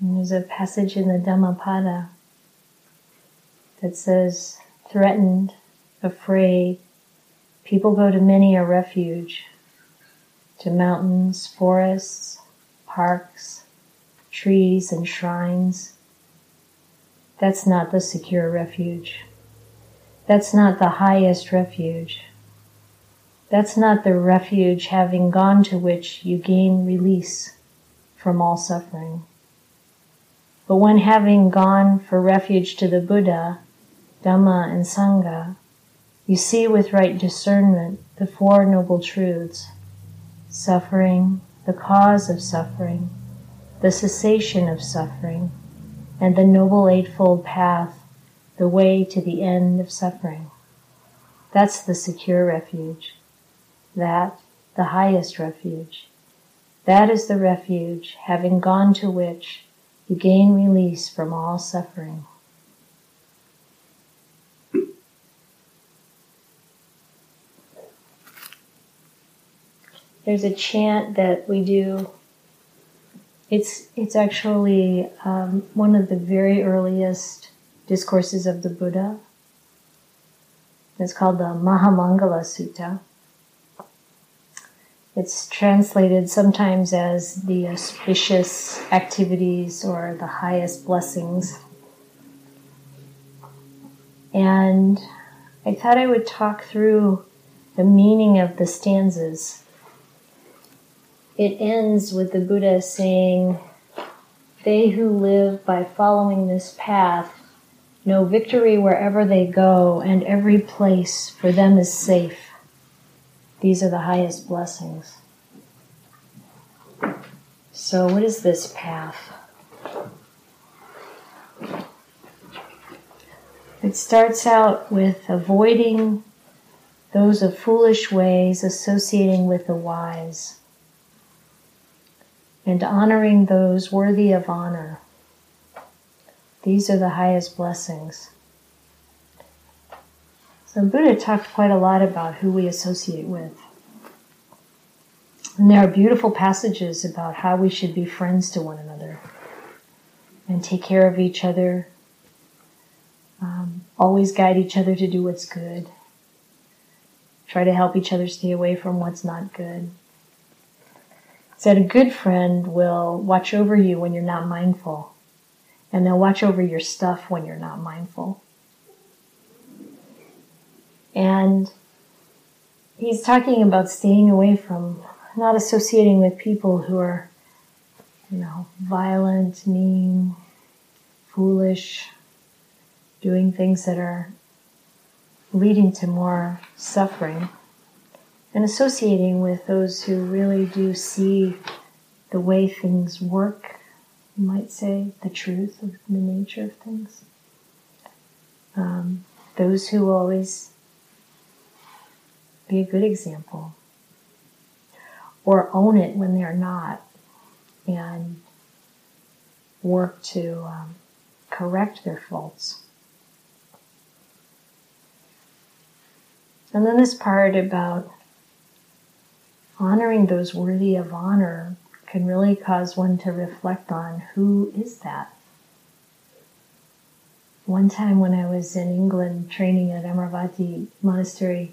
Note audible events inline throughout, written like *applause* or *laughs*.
And there's a passage in the Dhammapada that says, threatened, afraid, people go to many a refuge, to mountains, forests, parks, trees, and shrines. That's not the secure refuge. That's not the highest refuge. That's not the refuge having gone to which you gain release from all suffering. But when having gone for refuge to the Buddha, Dhamma, and Sangha, you see with right discernment the Four Noble Truths suffering, the cause of suffering, the cessation of suffering, and the Noble Eightfold Path, the way to the end of suffering. That's the secure refuge. That, the highest refuge. That is the refuge, having gone to which you gain release from all suffering. There's a chant that we do. It's it's actually um, one of the very earliest discourses of the Buddha. It's called the Mahamangala Sutta. It's translated sometimes as the auspicious activities or the highest blessings. And I thought I would talk through the meaning of the stanzas. It ends with the Buddha saying, They who live by following this path know victory wherever they go, and every place for them is safe. These are the highest blessings. So, what is this path? It starts out with avoiding those of foolish ways associating with the wise and honoring those worthy of honor. These are the highest blessings. So Buddha talked quite a lot about who we associate with. And there are beautiful passages about how we should be friends to one another and take care of each other, um, always guide each other to do what's good, try to help each other stay away from what's not good. Said a good friend will watch over you when you're not mindful, and they'll watch over your stuff when you're not mindful. And he's talking about staying away from, not associating with people who are, you know, violent, mean, foolish, doing things that are leading to more suffering, and associating with those who really do see the way things work, you might say, the truth of the nature of things. Um, those who always be a good example. Or own it when they're not and work to um, correct their faults. And then this part about honoring those worthy of honor can really cause one to reflect on who is that? One time when I was in England training at Amaravati Monastery,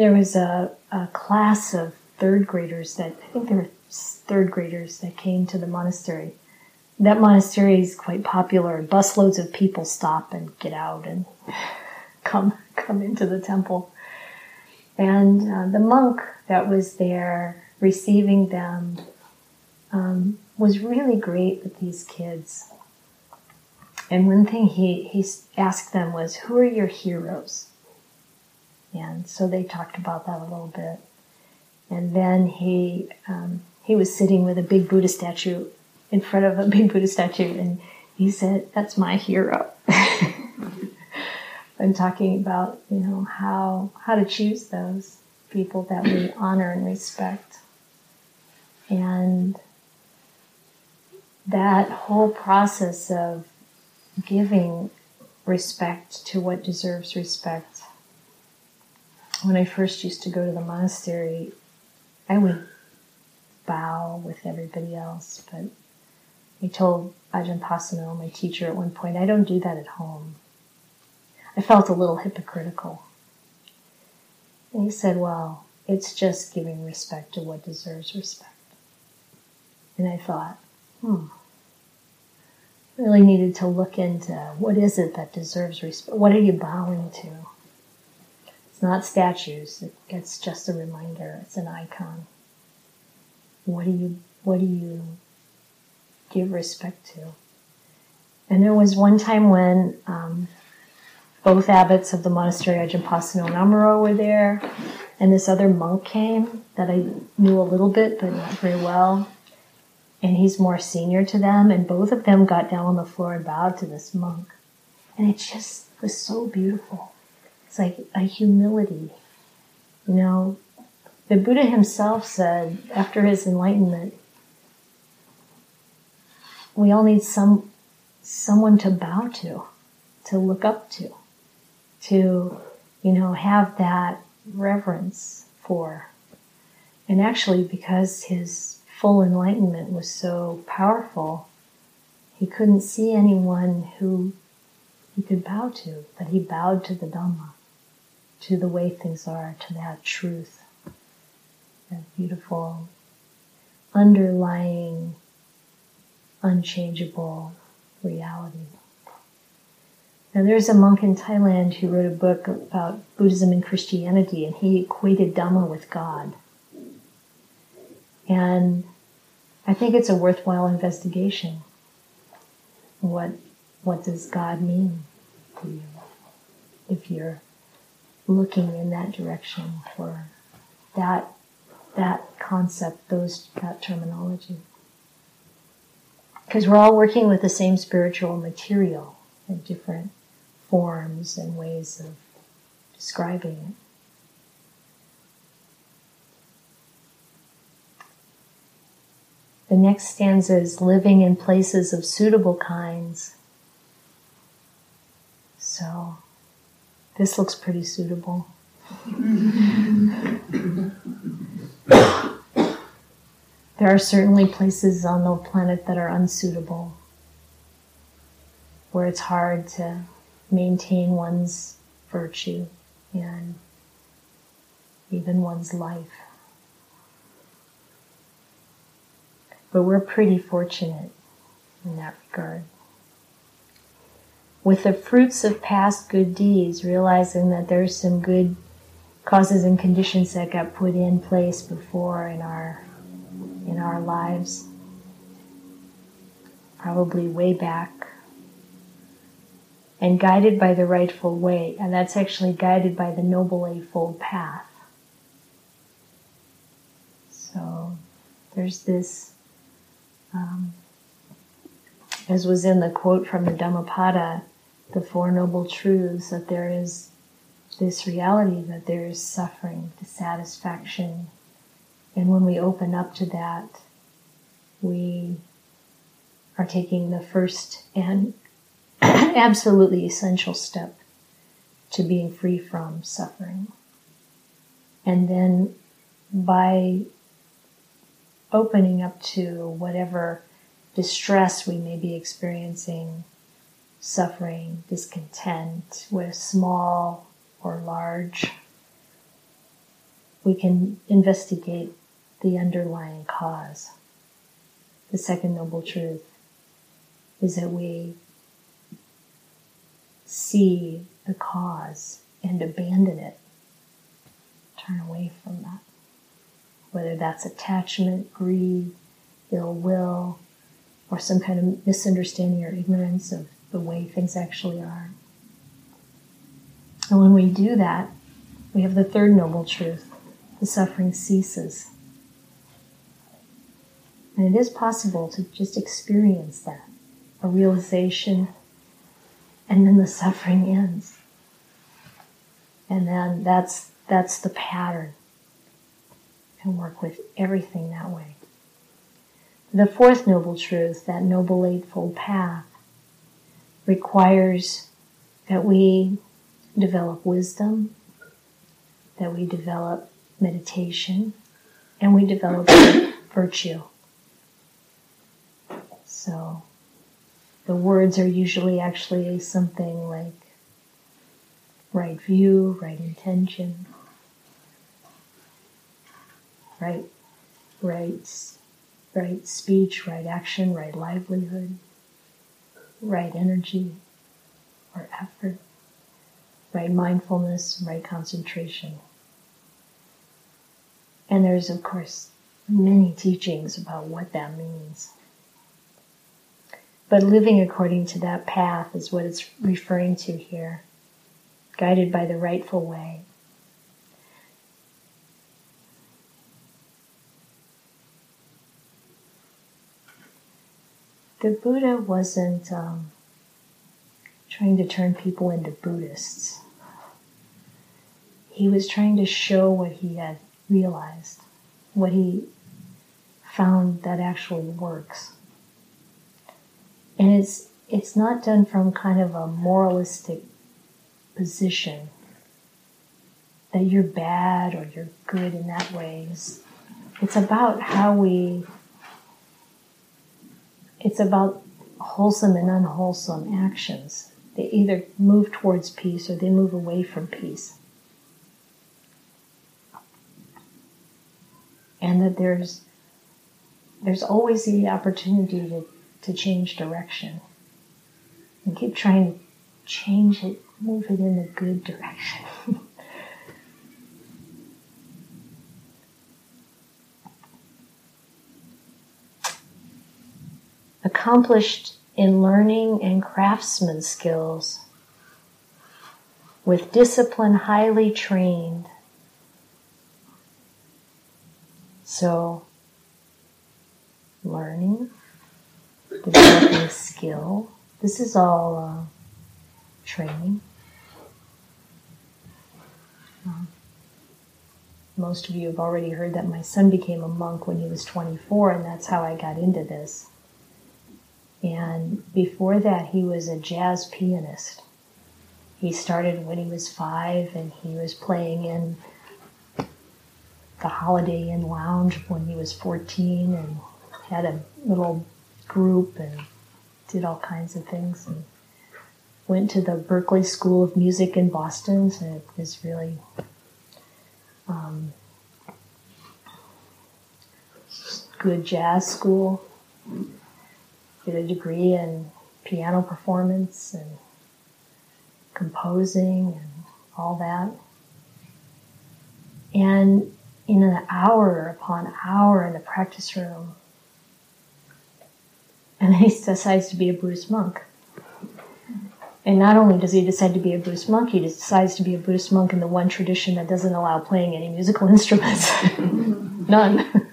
there was a, a class of third graders that I think there were third graders that came to the monastery. That monastery is quite popular. Busloads of people stop and get out and *laughs* come come into the temple. And uh, the monk that was there receiving them um, was really great with these kids. And one thing he, he asked them was, Who are your heroes? And so they talked about that a little bit. And then he um, he was sitting with a big Buddha statue in front of a *laughs* big Buddha statue, and he said, "That's my hero." *laughs* I'm talking about you know how how to choose those people that we honor and respect, and that whole process of giving respect to what deserves respect. When I first used to go to the monastery, I would bow with everybody else, but I told Ajahn Pasanno, my teacher, at one point, I don't do that at home. I felt a little hypocritical. And he said, Well, it's just giving respect to what deserves respect. And I thought, hmm, really needed to look into what is it that deserves respect? What are you bowing to? It's not statues. It's just a reminder. It's an icon. What do you What do you give respect to? And there was one time when um, both abbots of the monastery, Ajahn Pasanno and Amaro, were there, and this other monk came that I knew a little bit, but not very well and he's more senior to them, and both of them got down on the floor and bowed to this monk. And it just was so beautiful. It's like a humility. You know, the Buddha himself said after his enlightenment, we all need some someone to bow to, to look up to, to, you know, have that reverence for. And actually, because his full enlightenment was so powerful, he couldn't see anyone who he could bow to, but he bowed to the Dhamma, to the way things are, to that truth, that beautiful, underlying, unchangeable reality. Now, there's a monk in Thailand who wrote a book about Buddhism and Christianity, and he equated Dhamma with God. And I think it's a worthwhile investigation. What what does God mean to you? If you're looking in that direction for that that concept, those that terminology. Because we're all working with the same spiritual material in different forms and ways of describing it. The next stanza is living in places of suitable kinds. So, this looks pretty suitable. there are certainly places on the planet that are unsuitable, where it's hard to maintain one's virtue and even one's life. But we're pretty fortunate in that regard. With the fruits of past good deeds, realizing that there's some good causes and conditions that got put in place before in our in our lives, probably way back, and guided by the rightful way, and that's actually guided by the Noble Eightfold Path. So there's this um, as was in the quote from the Dhammapada, the Four Noble Truths, that there is this reality that there is suffering, dissatisfaction. And when we open up to that, we are taking the first and *coughs* absolutely essential step to being free from suffering. And then by opening up to whatever distress we may be experiencing, suffering, discontent, whether small or large, we can investigate the underlying cause. The second noble truth is that we see the cause and abandon it, turn away from that whether that's attachment, greed, ill will, or some kind of misunderstanding or ignorance of the way things actually are. And when we do that, we have the third noble truth the suffering ceases. And it is possible to just experience that, a realization, and then the suffering ends. And then that's that's the pattern. And work with everything that way. The fourth noble truth, that noble eightfold path, requires that we develop wisdom, that we develop meditation, and we develop *coughs* virtue. So the words are usually actually something like right view, right intention, right, right, right speech, right action, right livelihood, right energy or effort, right mindfulness, right concentration. And there's, of course, many teachings about what that means. But living according to that path is what it's referring to here, guided by the rightful way. The Buddha wasn't um, trying to turn people into Buddhists. He was trying to show what he had realized, what he found that actually works. And it's it's not done from kind of a moralistic position that you're bad or you're good in that way. It's, it's about how we it's about wholesome and unwholesome actions. They either move towards peace or they move away from peace. And that there's there's always the opportunity to, to change direction. And keep trying to change it, move it in a good direction. *laughs* Accomplished in learning and craftsman skills, with discipline highly trained. So, learning, developing skill. This is all uh, training. Um, most of you have already heard that my son became a monk when he was 24, and that's how I got into this. And before that, he was a jazz pianist. He started when he was five, and he was playing in the Holiday Inn Lounge when he was 14, and had a little group and did all kinds of things. And went to the Berklee School of Music in Boston, so it was really um, good jazz school a degree in piano performance and composing and all that. And in an hour upon hour in the practice room, and *laughs* he decides to be a Buddhist monk. And not only does he decide to be a Buddhist monk, he decides to be a Buddhist monk in the one tradition that doesn't allow playing any musical *laughs* instruments. *laughs* None.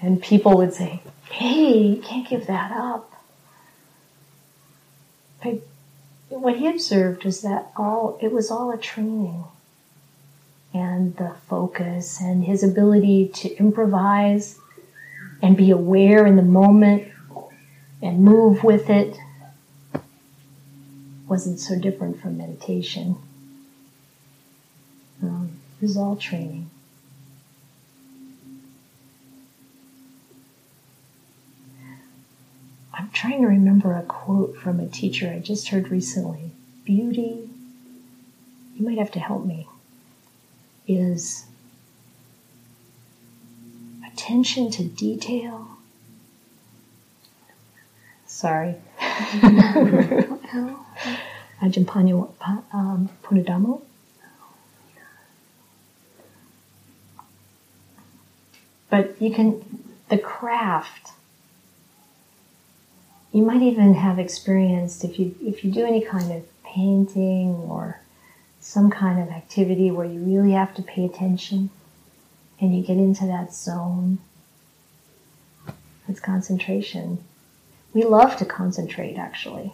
and people would say, hey, you can't give that up. But what he observed was that all it was all a training and the focus and his ability to improvise and be aware in the moment and move with it wasn't so different from meditation. Um, it was all training. I'm trying to remember a quote from a teacher I just heard recently. Beauty, you might have to help me, is attention to detail. Sorry. *laughs* Ajahn um, Punnadhammo. But you can, the craft you might even have experienced if you if you do any kind of painting or some kind of activity where you really have to pay attention and you get into that zone It's concentration. We love to concentrate, actually.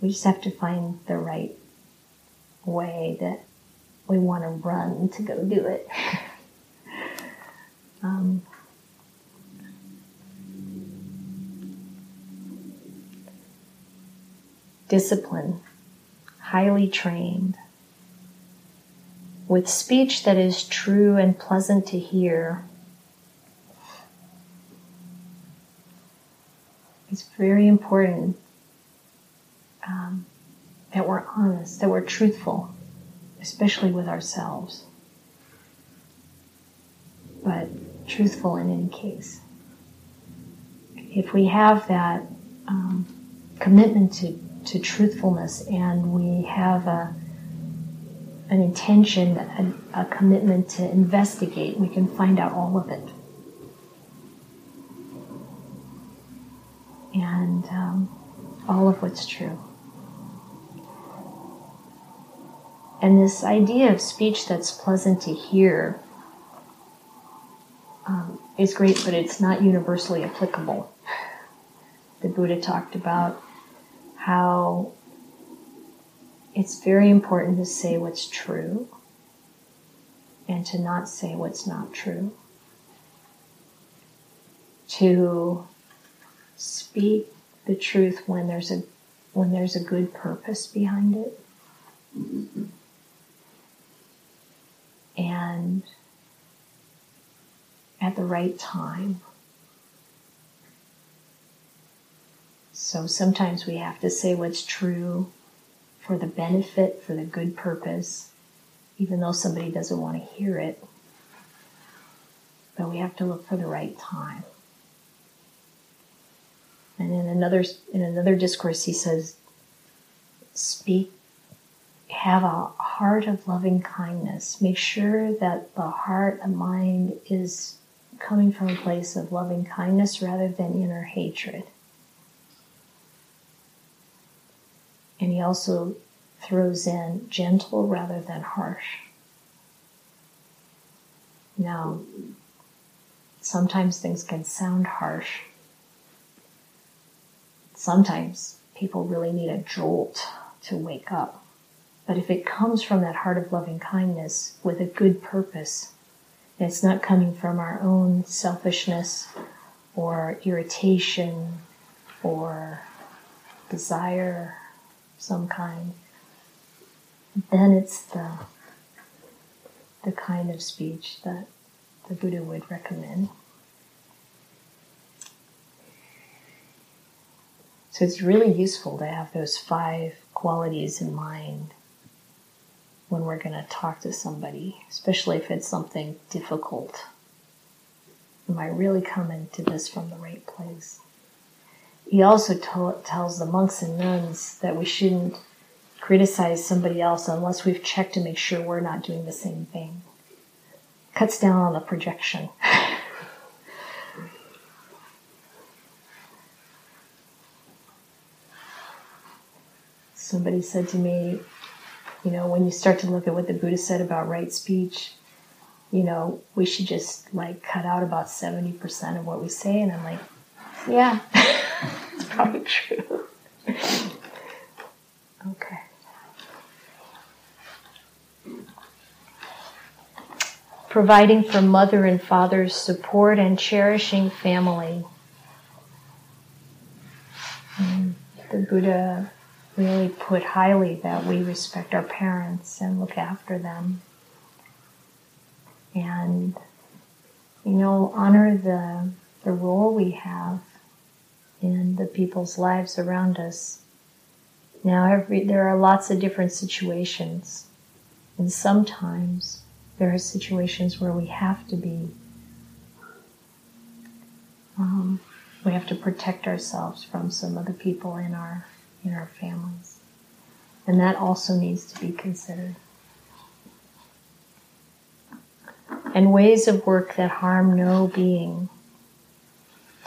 We just have to find the right way that we want to run to go do it. *laughs* um, discipline, highly trained, with speech that is true and pleasant to hear. It's very important um, that we're honest, that we're truthful, especially with ourselves, but truthful in any case. If we have that um, commitment to, to truthfulness and we have a, an intention, a, a commitment to investigate, we can find out all of it. And um, all of what's true. And this idea of speech that's pleasant to hear um, is great, but it's not universally applicable. The Buddha talked about how it's very important to say what's true and to not say what's not true. To speak the truth when there's a when there's a good purpose behind it. and at the right time. So sometimes we have to say what's true for the benefit, for the good purpose, even though somebody doesn't want to hear it. But we have to look for the right time. And in another in another discourse, he says, "Speak have a heart of loving kindness. Make sure that the heart and mind is coming from a place of loving kindness rather than inner hatred. He also throws in gentle rather than harsh. Now, sometimes things can sound harsh. Sometimes people really need a jolt to wake up. But if it comes from that heart of loving kindness with a good purpose, it's not coming from our own selfishness or irritation or desire some kind, then it's the the kind of speech that the Buddha would recommend. So it's really useful to have those five qualities in mind when we're going to talk to somebody, especially if it's something difficult. Am I really coming to this from the right place? He also t- tells the monks and nuns that we shouldn't criticize somebody else unless we've checked to make sure we're not doing the same thing. Cuts down on the projection. *laughs* Somebody said to me, you know, when you start to look at what the Buddha said about right speech, you know, we should just like cut out about 70% of what we say. And I'm like, yeah, *laughs* probably *laughs* true. okay. Providing for mother and father's support and cherishing family. And the Buddha really put highly that we respect our parents and look after them. And, you know, honor the, the role we have in the people's lives around us. Now, every, there are lots of different situations, and sometimes there are situations where we have to be, um, we have to protect ourselves from some of the people in our in our families. And that also needs to be considered. And ways of work that harm no being.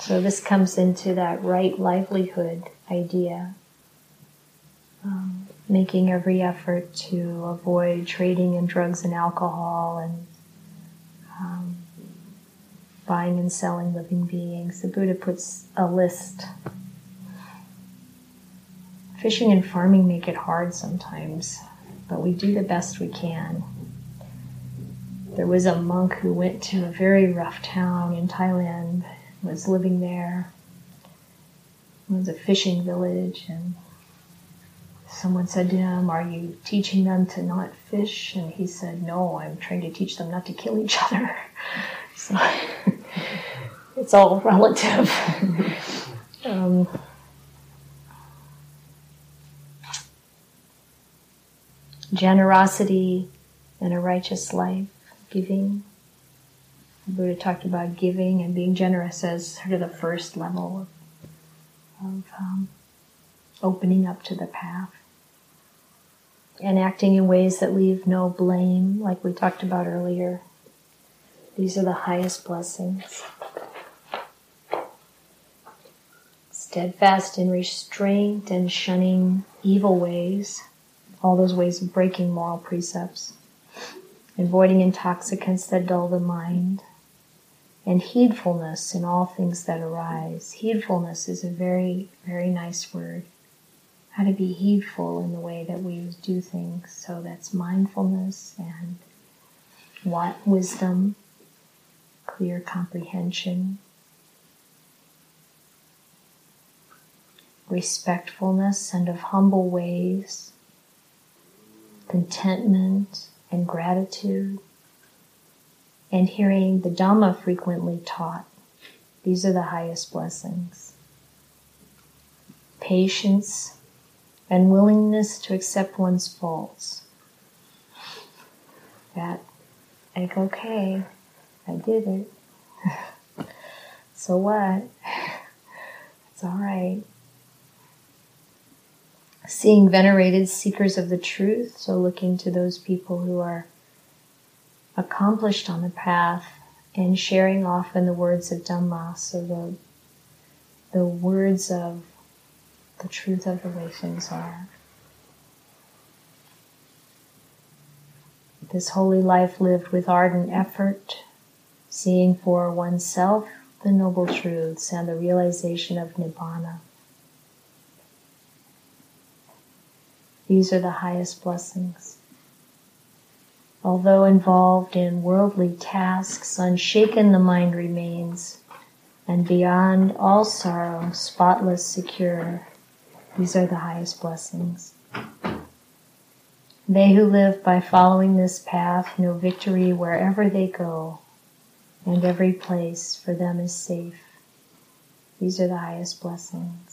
So this comes into that right livelihood idea. Um, making every effort to avoid trading in drugs and alcohol and um, buying and selling living beings. The Buddha puts a list. Fishing and farming make it hard sometimes, but we do the best we can. There was a monk who went to a very rough town in Thailand, was living there. It was a fishing village, and someone said to him, Are you teaching them to not fish? And he said, No, I'm trying to teach them not to kill each other. *laughs* So *laughs* it's all relative. *laughs* um, generosity and a righteous life, giving. Buddha talked about giving and being generous as sort of the first level of, of um, opening up to the path. And acting in ways that leave no blame, like we talked about earlier, these are the highest blessings. Steadfast in restraint and shunning evil ways, all those ways of breaking moral precepts, avoiding intoxicants that dull the mind, and heedfulness in all things that arise. Heedfulness is a very, very nice word. How to be heedful in the way that we do things. So that's mindfulness and what wisdom clear comprehension, respectfulness and of humble ways, contentment and gratitude, and hearing the Dhamma frequently taught. These are the highest blessings. Patience and willingness to accept one's faults. That, like, okay, I did it. *laughs* so what? *laughs* It's all right. Seeing venerated seekers of the truth, so looking to those people who are accomplished on the path and sharing often the words of Dhamma, so the, the words of the truth of the way things are. This holy life lived with ardent effort, seeing for oneself the noble truths and the realization of Nibbana. These are the highest blessings. Although involved in worldly tasks, unshaken the mind remains, and beyond all sorrow, spotless, secure. These are the highest blessings. They who live by following this path know victory wherever they go, and every place for them is safe. These are the highest blessings.